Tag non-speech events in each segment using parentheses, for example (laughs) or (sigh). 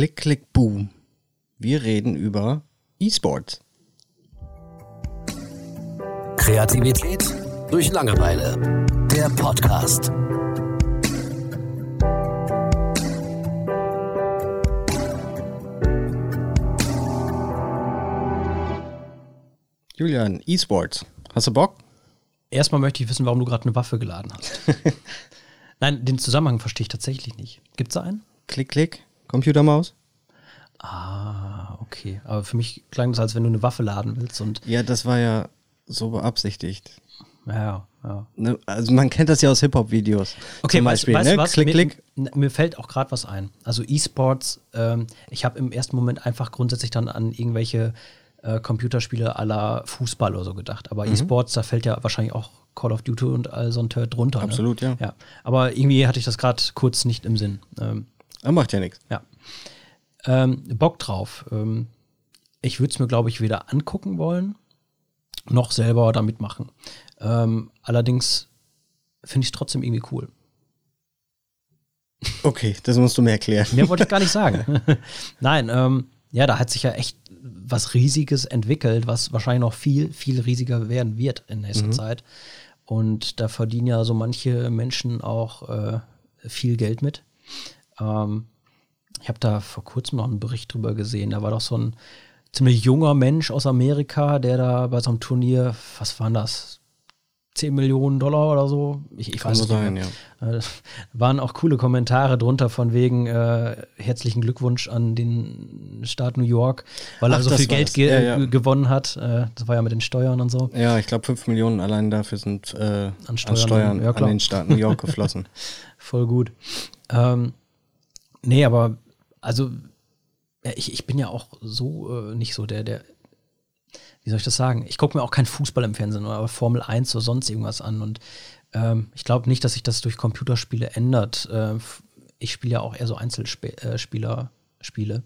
Klick, Klick, Boom. Wir reden über E-Sports. Kreativität durch Langeweile. Der Podcast. Julian, E-Sports. Hast du Bock? Erstmal möchte ich wissen, warum du gerade eine Waffe geladen hast. (laughs) Nein, den Zusammenhang verstehe ich tatsächlich nicht. Gibt es da einen? Klick, Klick, Computermaus. Ah, okay. Aber für mich klang das, als wenn du eine Waffe laden willst und. Ja, das war ja so beabsichtigt. Ja, ja. Ne, also man kennt das ja aus Hip-Hop-Videos. Okay, zum weißt, Beispiel, weißt ne? was? Klick, mir, klick. Mir fällt auch gerade was ein. Also E-Sports, ähm, ich habe im ersten Moment einfach grundsätzlich dann an irgendwelche äh, Computerspiele la Fußball oder so gedacht. Aber Mhm. E-Sports, da fällt ja wahrscheinlich auch Call of Duty und all so ein Turd drunter. Absolut, ne? ja. ja. Aber irgendwie hatte ich das gerade kurz nicht im Sinn. Ähm, Ah, macht ja nichts. ja. Ähm, Bock drauf. Ähm, ich würde es mir, glaube ich, weder angucken wollen, noch selber damit machen. Ähm, allerdings finde ich es trotzdem irgendwie cool. Okay, das musst du mir erklären. Mehr wollte ich gar nicht sagen. (laughs) Nein, ähm, ja, da hat sich ja echt was Riesiges entwickelt, was wahrscheinlich noch viel, viel riesiger werden wird in nächster Zeit. Und da verdienen ja so manche Menschen auch äh, viel Geld mit. Ähm, ich habe da vor kurzem noch einen Bericht drüber gesehen. Da war doch so ein ziemlich junger Mensch aus Amerika, der da bei so einem Turnier, was waren das? 10 Millionen Dollar oder so. Ich, ich Kann weiß nur es nicht sein, ja. Äh, waren auch coole Kommentare drunter von wegen äh, herzlichen Glückwunsch an den Staat New York, weil Ach, er so viel Geld ge Ja, ja. gewonnen hat. Äh, das war ja mit den Steuern und so. Ja, ich glaube, 5 Millionen allein dafür sind äh, an Steuern, Steuern, ja, an den Staat New York geflossen. (laughs) Voll gut. Ähm, nee, aber also ich, ich bin ja auch so äh, nicht so der, der, wie soll ich das sagen? Ich gucke mir auch kein Fußball im Fernsehen oder Formel 1 oder sonst irgendwas an. Und ähm, ich glaube nicht, dass sich das durch Computerspiele ändert. Äh, ich spiele ja auch eher so Einzelspieler Spiele.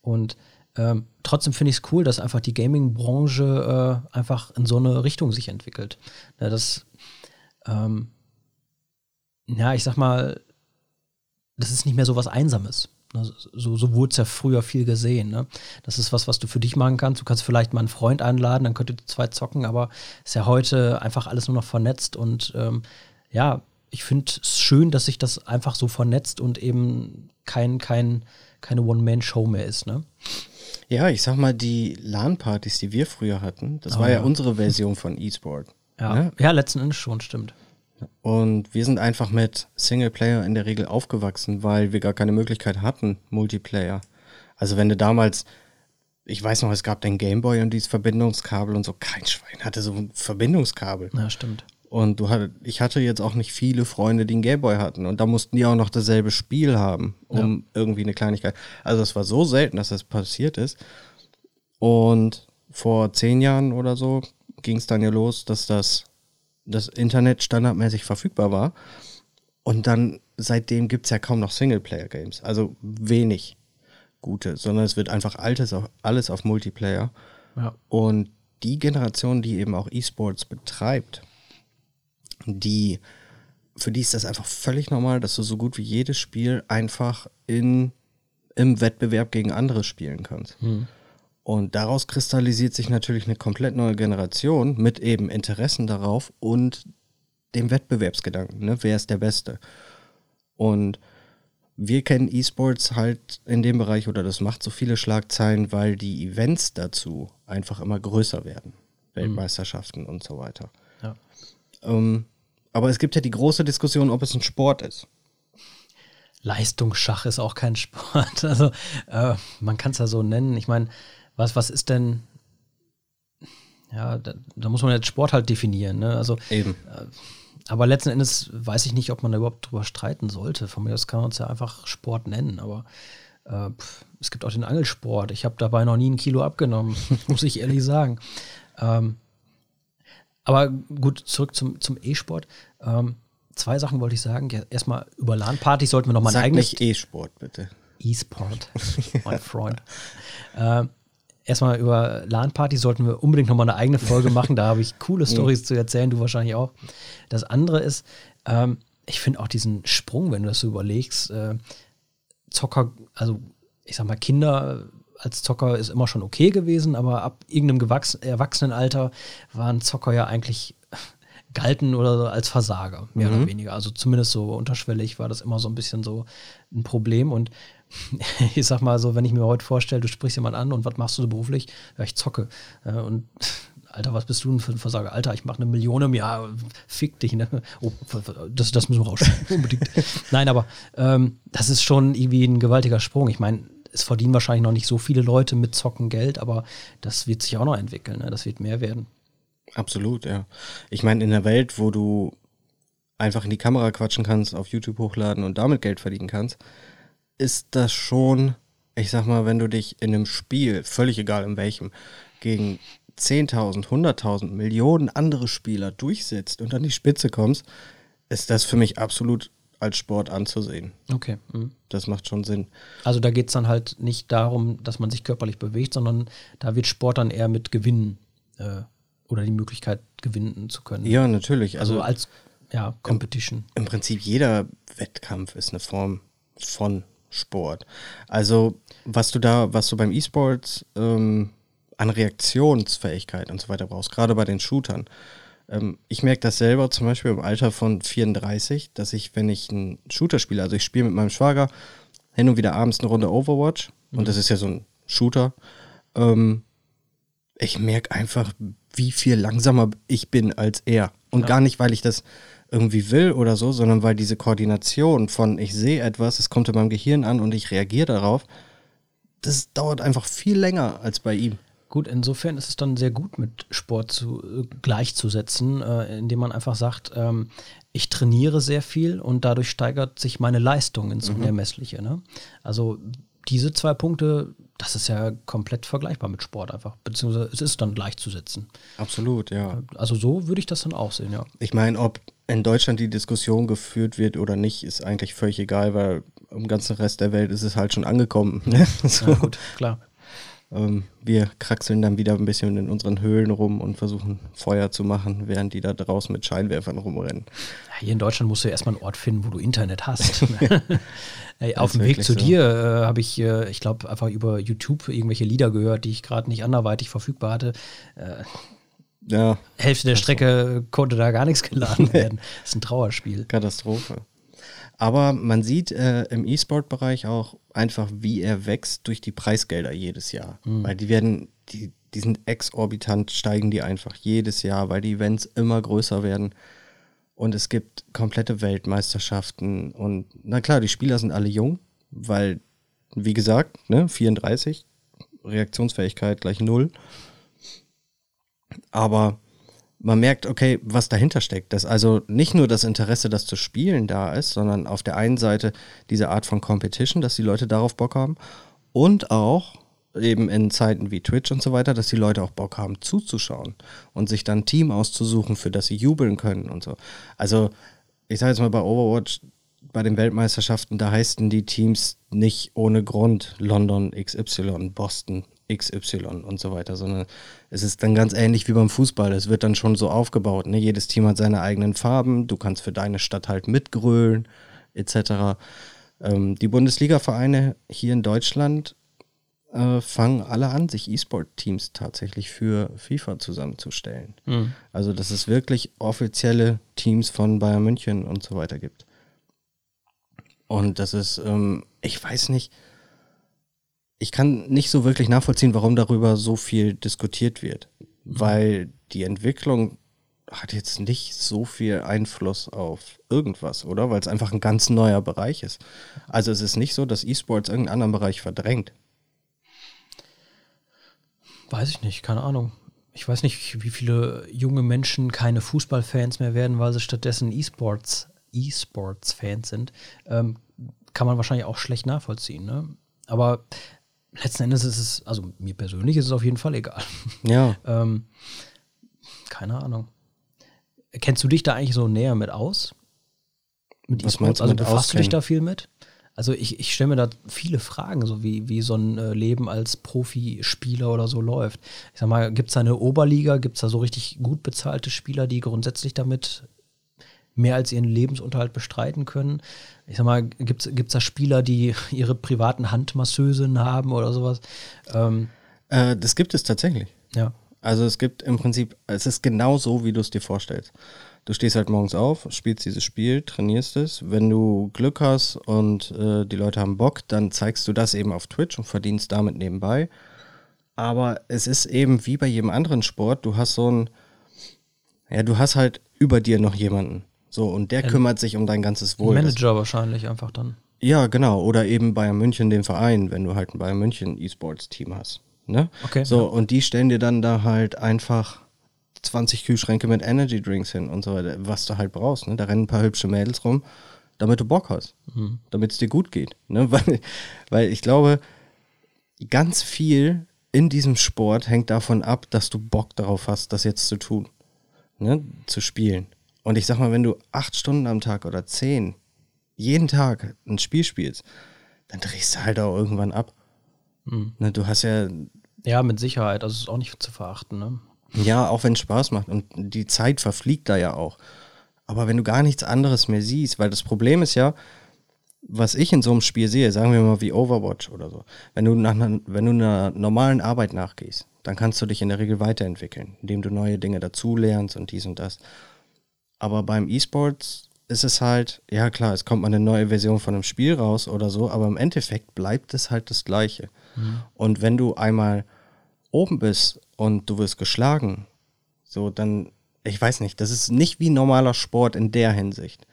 Und ähm, trotzdem finde ich es cool, dass einfach die Gaming-Branche äh, einfach in so eine Richtung sich entwickelt. Ja, das, ähm, ja, ich sag mal, das ist nicht mehr so was Einsames. Ne, So, so wurde es ja früher viel gesehen. Ne? Das ist was, was du für dich machen kannst. Du kannst vielleicht mal einen Freund einladen, dann könnt ihr zwei zocken, aber ist ja heute einfach alles nur noch vernetzt und ähm, ja, ich finde es schön, dass sich das einfach so vernetzt und eben kein, kein, keine One-Man-Show mehr ist. Ne? ja, ich sag mal, die LAN-Partys, die wir früher hatten, das Oh, war ja, ja. unsere (laughs) Version von E-Sport. Ja. Ne? ja, letzten Endes schon, stimmt. Und wir sind einfach mit Singleplayer in der Regel aufgewachsen, weil wir gar keine Möglichkeit hatten, Multiplayer. Also wenn du damals, ich weiß noch, es gab den Gameboy und dieses Verbindungskabel und so, kein Schwein hatte so ein Verbindungskabel. Ja, stimmt. Und du hatte, ich hatte jetzt auch nicht viele Freunde, die einen Gameboy hatten. Und da mussten die auch noch dasselbe Spiel haben, um irgendwie eine Kleinigkeit. Also es war so selten, dass das passiert ist. Und vor zehn Jahren oder so ging es dann ja los, dass das, das Internet standardmäßig verfügbar war. Und dann seitdem gibt es ja kaum noch Singleplayer-Games. Also wenig gute, sondern es wird einfach altes auf, alles auf Multiplayer. Ja. Und die Generation, die eben auch E-Sports betreibt, die, für die ist das einfach völlig normal, dass du so gut wie jedes Spiel einfach in, im Wettbewerb gegen andere spielen kannst. Und daraus kristallisiert sich natürlich eine komplett neue Generation mit eben Interessen darauf und dem Wettbewerbsgedanken, ne? wer ist der Beste. Und wir kennen E-Sports halt in dem Bereich oder das macht so viele Schlagzeilen, weil die Events dazu einfach immer größer werden. Weltmeisterschaften und so weiter. Ja. Ähm, aber es gibt ja die große Diskussion, ob es ein Sport ist. Leistungsschach ist auch kein (laughs) Sport. Also äh, man kann es ja so nennen. Ich meine, was, was ist denn, ja, da, da muss man jetzt Sport halt definieren. Ne? Also, Eben. aber letzten Endes weiß ich nicht, ob man da überhaupt drüber streiten sollte. Von mir aus kann man es ja einfach Sport nennen, aber äh, es gibt auch den Angelsport. Ich habe dabei noch nie ein Kilo abgenommen, (laughs) muss ich ehrlich sagen. Ähm, aber gut, zurück zum, zum E-Sport. Ähm, zwei Sachen wollte ich sagen. Ja, erstmal über LAN-Partys sollten wir noch mal ein eigenes nicht E-Sport, bitte. E-Sport, mein Freund. (laughs) Ähm, erstmal über LAN-Partys sollten wir unbedingt nochmal eine eigene Folge machen. Da habe ich coole (laughs) Stories zu erzählen, du wahrscheinlich auch. Das andere ist, ähm, ich finde auch diesen Sprung, wenn du das so überlegst, äh, Zocker, also ich sag mal, Kinder als Zocker ist immer schon okay gewesen, aber ab irgendeinem Erwachsenenalter waren Zocker ja eigentlich (laughs) galten oder so als Versager, mehr mhm. oder weniger. Also zumindest so unterschwellig war das immer so ein bisschen so ein Problem. Und (laughs) ich sag mal so, wenn ich mir heute vorstelle, du sprichst jemand an und was machst du so beruflich? Ja, ich zocke. Und (laughs) Alter, was bist du denn für ein Versager? Alter, ich mache eine Million im Jahr, fick dich, ne? Oh, das, das müssen wir rausschneiden, (laughs) unbedingt. Nein, aber ähm, das ist schon irgendwie ein gewaltiger Sprung. Ich meine, es verdienen wahrscheinlich noch nicht so viele Leute mit Zocken Geld, aber das wird sich auch noch entwickeln. Ne? Das wird mehr werden. Absolut, ja. Ich meine, in der Welt, wo du einfach in die Kamera quatschen kannst, auf YouTube hochladen und damit Geld verdienen kannst, ist das schon, ich sag mal, wenn du dich in einem Spiel, völlig egal in welchem, gegen 10.000, 100.000, Millionen andere Spieler durchsetzt und an die Spitze kommst, ist das für mich absolut als Sport anzusehen. Okay. Mhm. Das macht schon Sinn. Also da geht es dann halt nicht darum, dass man sich körperlich bewegt, sondern da wird Sport dann eher mit Gewinnen äh, oder die Möglichkeit gewinnen zu können. Ja, natürlich. Also, also als ja, Competition. Im, Im, Prinzip jeder Wettkampf ist eine Form von Sport. Also was du da, was du beim E-Sports ähm, an Reaktionsfähigkeit und so weiter brauchst, gerade bei den Shootern, ähm, ich merke das selber zum Beispiel im Alter von 34, dass ich, wenn ich einen Shooter spiele, also ich spiele mit meinem Schwager hin und wieder abends eine Runde Overwatch mhm. und das ist ja so ein Shooter, ähm, ich merke einfach, wie viel langsamer ich bin als er. Und ja. gar nicht, weil ich das irgendwie will oder so, sondern weil diese Koordination von ich sehe etwas, es kommt in meinem Gehirn an und ich reagiere darauf, das dauert einfach viel länger als bei ihm. Gut, insofern ist es dann sehr gut, mit Sport zu, äh, gleichzusetzen, äh, indem man einfach sagt, ähm, ich trainiere sehr viel und dadurch steigert sich meine Leistung ins mhm. Unermessliche. Ne? Also diese zwei Punkte, das ist ja komplett vergleichbar mit Sport einfach, beziehungsweise es ist dann gleichzusetzen. Absolut, ja. Also so würde ich das dann auch sehen, ja. Ich meine, ob in Deutschland die Diskussion geführt wird oder nicht, ist eigentlich völlig egal, weil im ganzen Rest der Welt ist es halt schon angekommen. (laughs) Ne? So. Ja, gut, klar. Ähm, wir kraxeln dann wieder ein bisschen in unseren Höhlen rum und versuchen Feuer zu machen, während die da draußen mit Scheinwerfern rumrennen. Hier in Deutschland musst du erstmal einen Ort finden, wo du Internet hast. (laughs) (laughs) Ey, auf dem Weg zu so. dir äh, habe ich, äh, ich glaube, einfach über YouTube irgendwelche Lieder gehört, die ich gerade nicht anderweitig verfügbar hatte. Äh, ja. Hälfte der Strecke konnte da gar nichts geladen (laughs) werden. Das ist ein Trauerspiel. Katastrophe. Aber man sieht äh, im E-Sport-Bereich auch einfach, wie er wächst durch die Preisgelder jedes Jahr. Mhm. Weil die werden, die, die sind exorbitant, steigen die einfach jedes Jahr, weil die Events immer größer werden. Und es gibt komplette Weltmeisterschaften. Und na klar, die Spieler sind alle jung, weil, wie gesagt, ne, 34, Reaktionsfähigkeit gleich null. Aber man merkt, okay, was dahinter steckt. Dass also nicht nur das Interesse, das zu spielen da ist, sondern auf der einen Seite diese Art von Competition, dass die Leute darauf Bock haben und auch eben in Zeiten wie Twitch und so weiter, dass die Leute auch Bock haben zuzuschauen und sich dann ein Team auszusuchen, für das sie jubeln können und so. Also ich sage jetzt mal bei Overwatch, bei den Weltmeisterschaften, da heißen die Teams nicht ohne Grund London XY, Boston XY und so weiter, sondern es ist dann ganz ähnlich wie beim Fußball. Es wird dann schon so aufgebaut. Ne? Jedes Team hat seine eigenen Farben, du kannst für deine Stadt halt mitgrölen, etc. Ähm, die Bundesliga-Vereine hier in Deutschland äh, fangen alle an, sich E-Sport-Teams tatsächlich für FIFA zusammenzustellen. Mhm. Also, dass es wirklich offizielle Teams von Bayern München und so weiter gibt. Und das ist, ähm, ich weiß nicht, ich kann nicht so wirklich nachvollziehen, warum darüber so viel diskutiert wird. Mhm. Weil die Entwicklung hat jetzt nicht so viel Einfluss auf irgendwas, oder? Weil es einfach ein ganz neuer Bereich ist. Also es ist nicht so, dass E-Sports irgendeinen anderen Bereich verdrängt. Weiß ich nicht, keine Ahnung. Ich weiß nicht, wie viele junge Menschen keine Fußballfans mehr werden, weil sie stattdessen E-Sports, E-Sports-Fans sind. Ähm, kann man wahrscheinlich auch schlecht nachvollziehen. Ne? Aber letzten Endes ist es, also mir persönlich ist es auf jeden Fall egal. Ja. (laughs) ähm, keine Ahnung. Kennst du dich da eigentlich so näher mit aus? Mit Was meinst du Also befasst auskennen? du dich da viel mit? Also ich, ich stelle mir da viele Fragen, so wie, wie so ein äh, Leben als Profispieler oder so läuft. Ich sag mal, gibt es da eine Oberliga, gibt es da so richtig gut bezahlte Spieler, die grundsätzlich damit mehr als ihren Lebensunterhalt bestreiten können. Ich sag mal, gibt es da Spieler, die (laughs) ihre privaten Handmasseusen haben oder sowas? Ähm, äh, das gibt es tatsächlich. Ja. Also es gibt im Prinzip, es ist genau so, wie du es dir vorstellst. Du stehst halt morgens auf, spielst dieses Spiel, trainierst es. Wenn du Glück hast und äh, die Leute haben Bock, dann zeigst du das eben auf Twitch und verdienst damit nebenbei. Aber es ist eben wie bei jedem anderen Sport, du hast so ein, ja, du hast halt über dir noch jemanden. So, und der kümmert sich um dein ganzes Wohl. Manager wahrscheinlich einfach dann. Ja, genau. Oder eben Bayern München, den Verein, wenn du halt ein Bayern München E-Sports-Team hast. Ne? Okay, So, ja. und die stellen dir dann da halt einfach 20 Kühlschränke mit Energy Drinks hin und so weiter, was du halt brauchst. Ne? Da rennen ein paar hübsche Mädels rum, damit du Bock hast. Mhm. Damit es dir gut geht. Ne? (laughs) Weil, weil ich glaube, ganz viel in diesem Sport hängt davon ab, dass du Bock darauf hast, das jetzt zu tun. Ne? Zu spielen. Und ich sag mal, wenn du acht Stunden am Tag oder zehn jeden Tag ein Spiel spielst, dann drehst du halt auch irgendwann ab. Mhm. Ne, du hast ja, Ja, mit Sicherheit. Also ist auch nicht zu verachten. Ne? ja, auch wenn es Spaß macht und die Zeit verfliegt da ja auch. Aber wenn du gar nichts anderes mehr siehst, weil das Problem ist ja, was ich in so einem Spiel sehe, sagen wir mal wie Overwatch oder so, wenn du, nach einer, wenn du einer normalen Arbeit nachgehst, dann kannst du dich in der Regel weiterentwickeln, indem du neue Dinge dazulernst und dies und das. Aber beim E-Sports ist es halt, ja klar, es kommt mal eine neue Version von einem Spiel raus oder so, aber im Endeffekt bleibt es halt das Gleiche. Und wenn du einmal oben bist und du wirst geschlagen, so dann, ich weiß nicht, das ist nicht wie normaler Sport in der Hinsicht.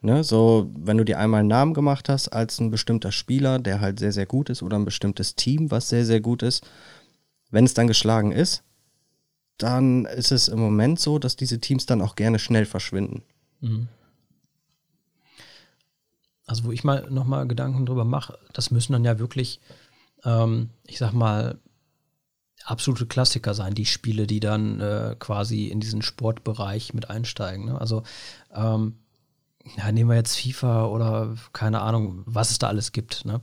Ne, so, wenn du dir einmal einen Namen gemacht hast als ein bestimmter Spieler, der halt sehr, sehr gut ist, oder ein bestimmtes Team, was sehr, sehr gut ist, wenn es dann geschlagen ist, dann ist es im Moment so, dass diese Teams dann auch gerne schnell verschwinden. Also wo ich mal nochmal Gedanken drüber mache, das müssen dann ja wirklich, ähm, ich sag mal, absolute Klassiker sein, die Spiele, die dann äh, quasi in diesen Sportbereich mit einsteigen. Ne? Also ähm, ja, nehmen wir jetzt FIFA oder keine Ahnung, was es da alles gibt. Ne?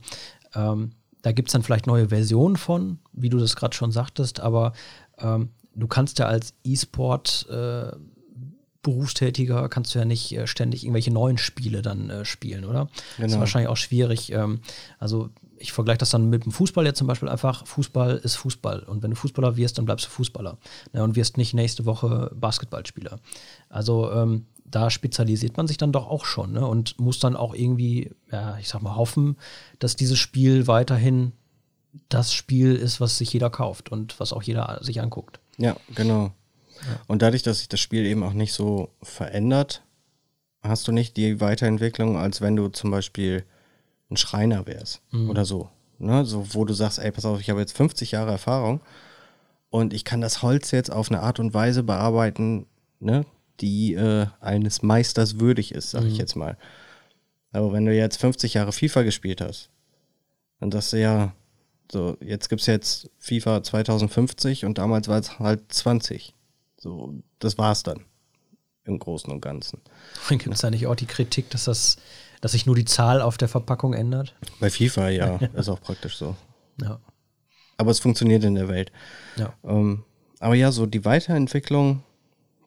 Ähm, da gibt es dann vielleicht neue Versionen von, wie du das gerade schon sagtest, aber ähm, du kannst ja als E-Sport äh, Berufstätiger kannst du ja nicht äh, ständig irgendwelche neuen Spiele dann äh, spielen, oder? Das ist Genau. wahrscheinlich auch schwierig. Ähm, also ich vergleiche das dann mit dem Fußball jetzt zum Beispiel einfach. Fußball ist Fußball. Und wenn du Fußballer wirst, dann bleibst du Fußballer. Ne, und wirst nicht nächste Woche Basketballspieler. Also ähm, da spezialisiert man sich dann doch auch schon ne? und muss dann auch irgendwie, ja, ich sag mal, hoffen, dass dieses Spiel weiterhin das Spiel ist, was sich jeder kauft und was auch jeder sich anguckt. Ja, genau. Und dadurch, dass sich das Spiel eben auch nicht so verändert, hast du nicht die Weiterentwicklung, als wenn du zum Beispiel ein Schreiner wärst oder so. Ne? So, wo du sagst, ey, pass auf, ich habe jetzt 50 Jahre Erfahrung und ich kann das Holz jetzt auf eine Art und Weise bearbeiten, ne, die äh, eines Meisters würdig ist, sag ich jetzt mal. Aber wenn du jetzt 50 Jahre FIFA gespielt hast, dann sagst du ja, so, jetzt gibt es jetzt FIFA 2050 und damals war es halt 20. So, das war's dann. Im Großen und Ganzen. (laughs) Gibt es da nicht auch die Kritik, dass das, dass sich nur die Zahl auf der Verpackung ändert? Bei FIFA, ja, (laughs) ist auch praktisch so. Ja. Aber es funktioniert in der Welt. Ja. Ähm, aber ja, so die Weiterentwicklung,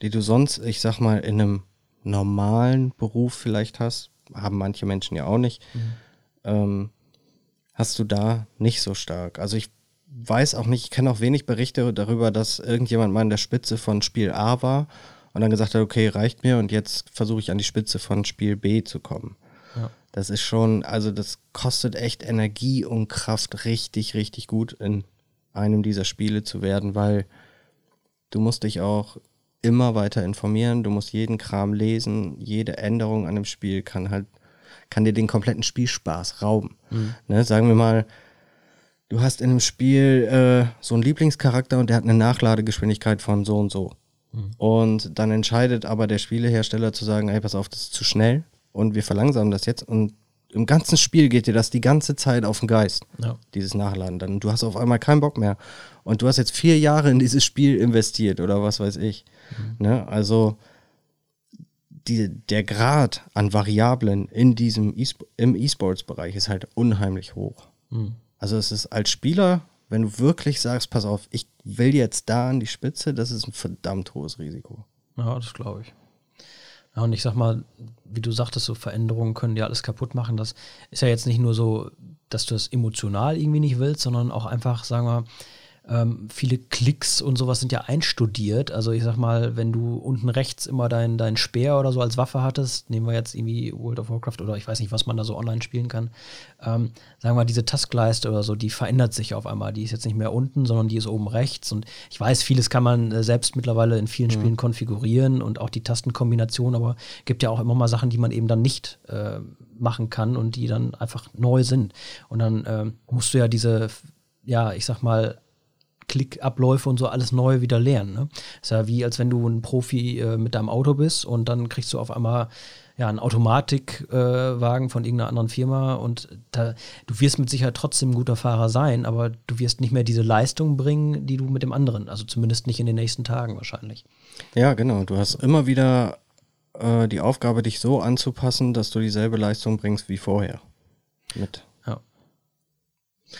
die du sonst, ich sag mal, in einem normalen Beruf vielleicht hast, haben manche Menschen ja auch nicht, ähm, hast du da nicht so stark. Also ich weiß auch nicht, ich kenne auch wenig Berichte darüber, dass irgendjemand mal an der Spitze von Spiel A war und dann gesagt hat, okay, reicht mir und jetzt versuche ich an die Spitze von Spiel B zu kommen. Ja. Das ist schon, also das kostet echt Energie und Kraft richtig, richtig gut in einem dieser Spiele zu werden, weil du musst dich auch immer weiter informieren, du musst jeden Kram lesen, jede Änderung an dem Spiel kann halt, kann dir den kompletten Spielspaß rauben. Ne, sagen wir mal, du hast in einem Spiel äh, so einen Lieblingscharakter und der hat eine Nachladegeschwindigkeit von so und so. Und dann entscheidet aber der Spielehersteller zu sagen, ey, pass auf, das ist zu schnell und wir verlangsamen das jetzt und im ganzen Spiel geht dir das die ganze Zeit auf den Geist, Ja. dieses Nachladen. Dann du hast auf einmal keinen Bock mehr und du hast jetzt vier Jahre in dieses Spiel investiert oder was weiß ich. Ne? Also die, der Grad an Variablen in diesem e im E-Sports-Bereich ist halt unheimlich hoch. Also es ist als Spieler, wenn du wirklich sagst, pass auf, ich will jetzt da an die Spitze, das ist ein verdammt hohes Risiko. Ja, das glaube ich. Ja, und ich sag mal, wie du sagtest, so Veränderungen können ja alles kaputt machen. Das ist ja jetzt nicht nur so, dass du es emotional irgendwie nicht willst, sondern auch einfach, sagen wir, ähm, viele Klicks und sowas sind ja einstudiert. Also ich sag mal, wenn du unten rechts immer dein, dein Speer oder so als Waffe hattest, nehmen wir jetzt irgendwie World of Warcraft oder ich weiß nicht, was man da so online spielen kann, ähm, sagen wir mal, diese Taskleiste oder so, die verändert sich auf einmal. Die ist jetzt nicht mehr unten, sondern die ist oben rechts. Und ich weiß, vieles kann man äh, selbst mittlerweile in vielen mhm. Spielen konfigurieren und auch die Tastenkombination, aber gibt ja auch immer mal Sachen, die man eben dann nicht äh, machen kann und die dann einfach neu sind. Und dann äh, musst du ja diese, ja, ich sag mal, Klickabläufe und so alles neu wieder lernen. Ne? Ist ja wie, als wenn du ein Profi äh, mit deinem Auto bist und dann kriegst du auf einmal ja, einen Automatikwagen äh, von irgendeiner anderen Firma und da, du wirst mit Sicherheit trotzdem ein guter Fahrer sein, aber du wirst nicht mehr diese Leistung bringen, die du mit dem anderen, also zumindest nicht in den nächsten Tagen wahrscheinlich. Ja, genau. Du hast immer wieder äh, die Aufgabe, dich so anzupassen, dass du dieselbe Leistung bringst wie vorher. Mit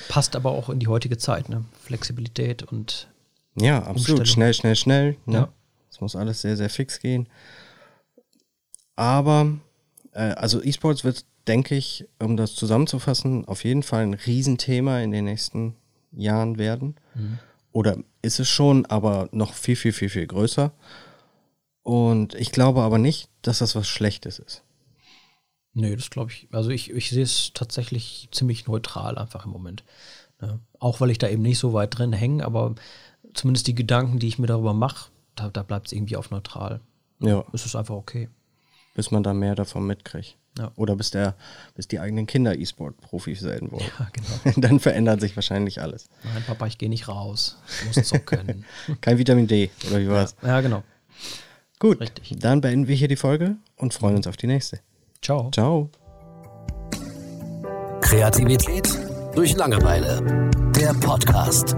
Passt aber auch in die heutige Zeit, ne? Flexibilität und. Ja, absolut. Schnell, schnell, schnell. Ne? Ja. Es muss alles sehr, sehr fix gehen. Aber, äh, also E-Sports wird, denke ich, um das zusammenzufassen, auf jeden Fall ein Riesenthema in den nächsten Jahren werden. Mhm. Oder ist es schon, aber noch viel, viel, viel, viel größer. Und ich glaube aber nicht, dass das was Schlechtes ist. Nee, das glaube ich. Also ich, ich sehe es tatsächlich ziemlich neutral einfach im Moment. Ne? Auch weil ich da eben nicht so weit drin hänge, aber zumindest die Gedanken, die ich mir darüber mache, da, da bleibt es irgendwie auf neutral. Ja. Es ist einfach okay. Bis man da mehr davon mitkriegt. Ja. Oder bis, der, bis die eigenen Kinder E-Sport-Profis sein wollen. Ja, genau. (laughs) Dann verändert sich wahrscheinlich alles. Nein, Papa, ich gehe nicht raus. Ich muss es können. (laughs) Kein Vitamin D, oder wie war's? Ja, ja genau. Gut, Richtig. dann beenden wir hier die Folge und freuen uns auf die nächste. Ciao. Ciao. Kreativität durch Langeweile. Der Podcast.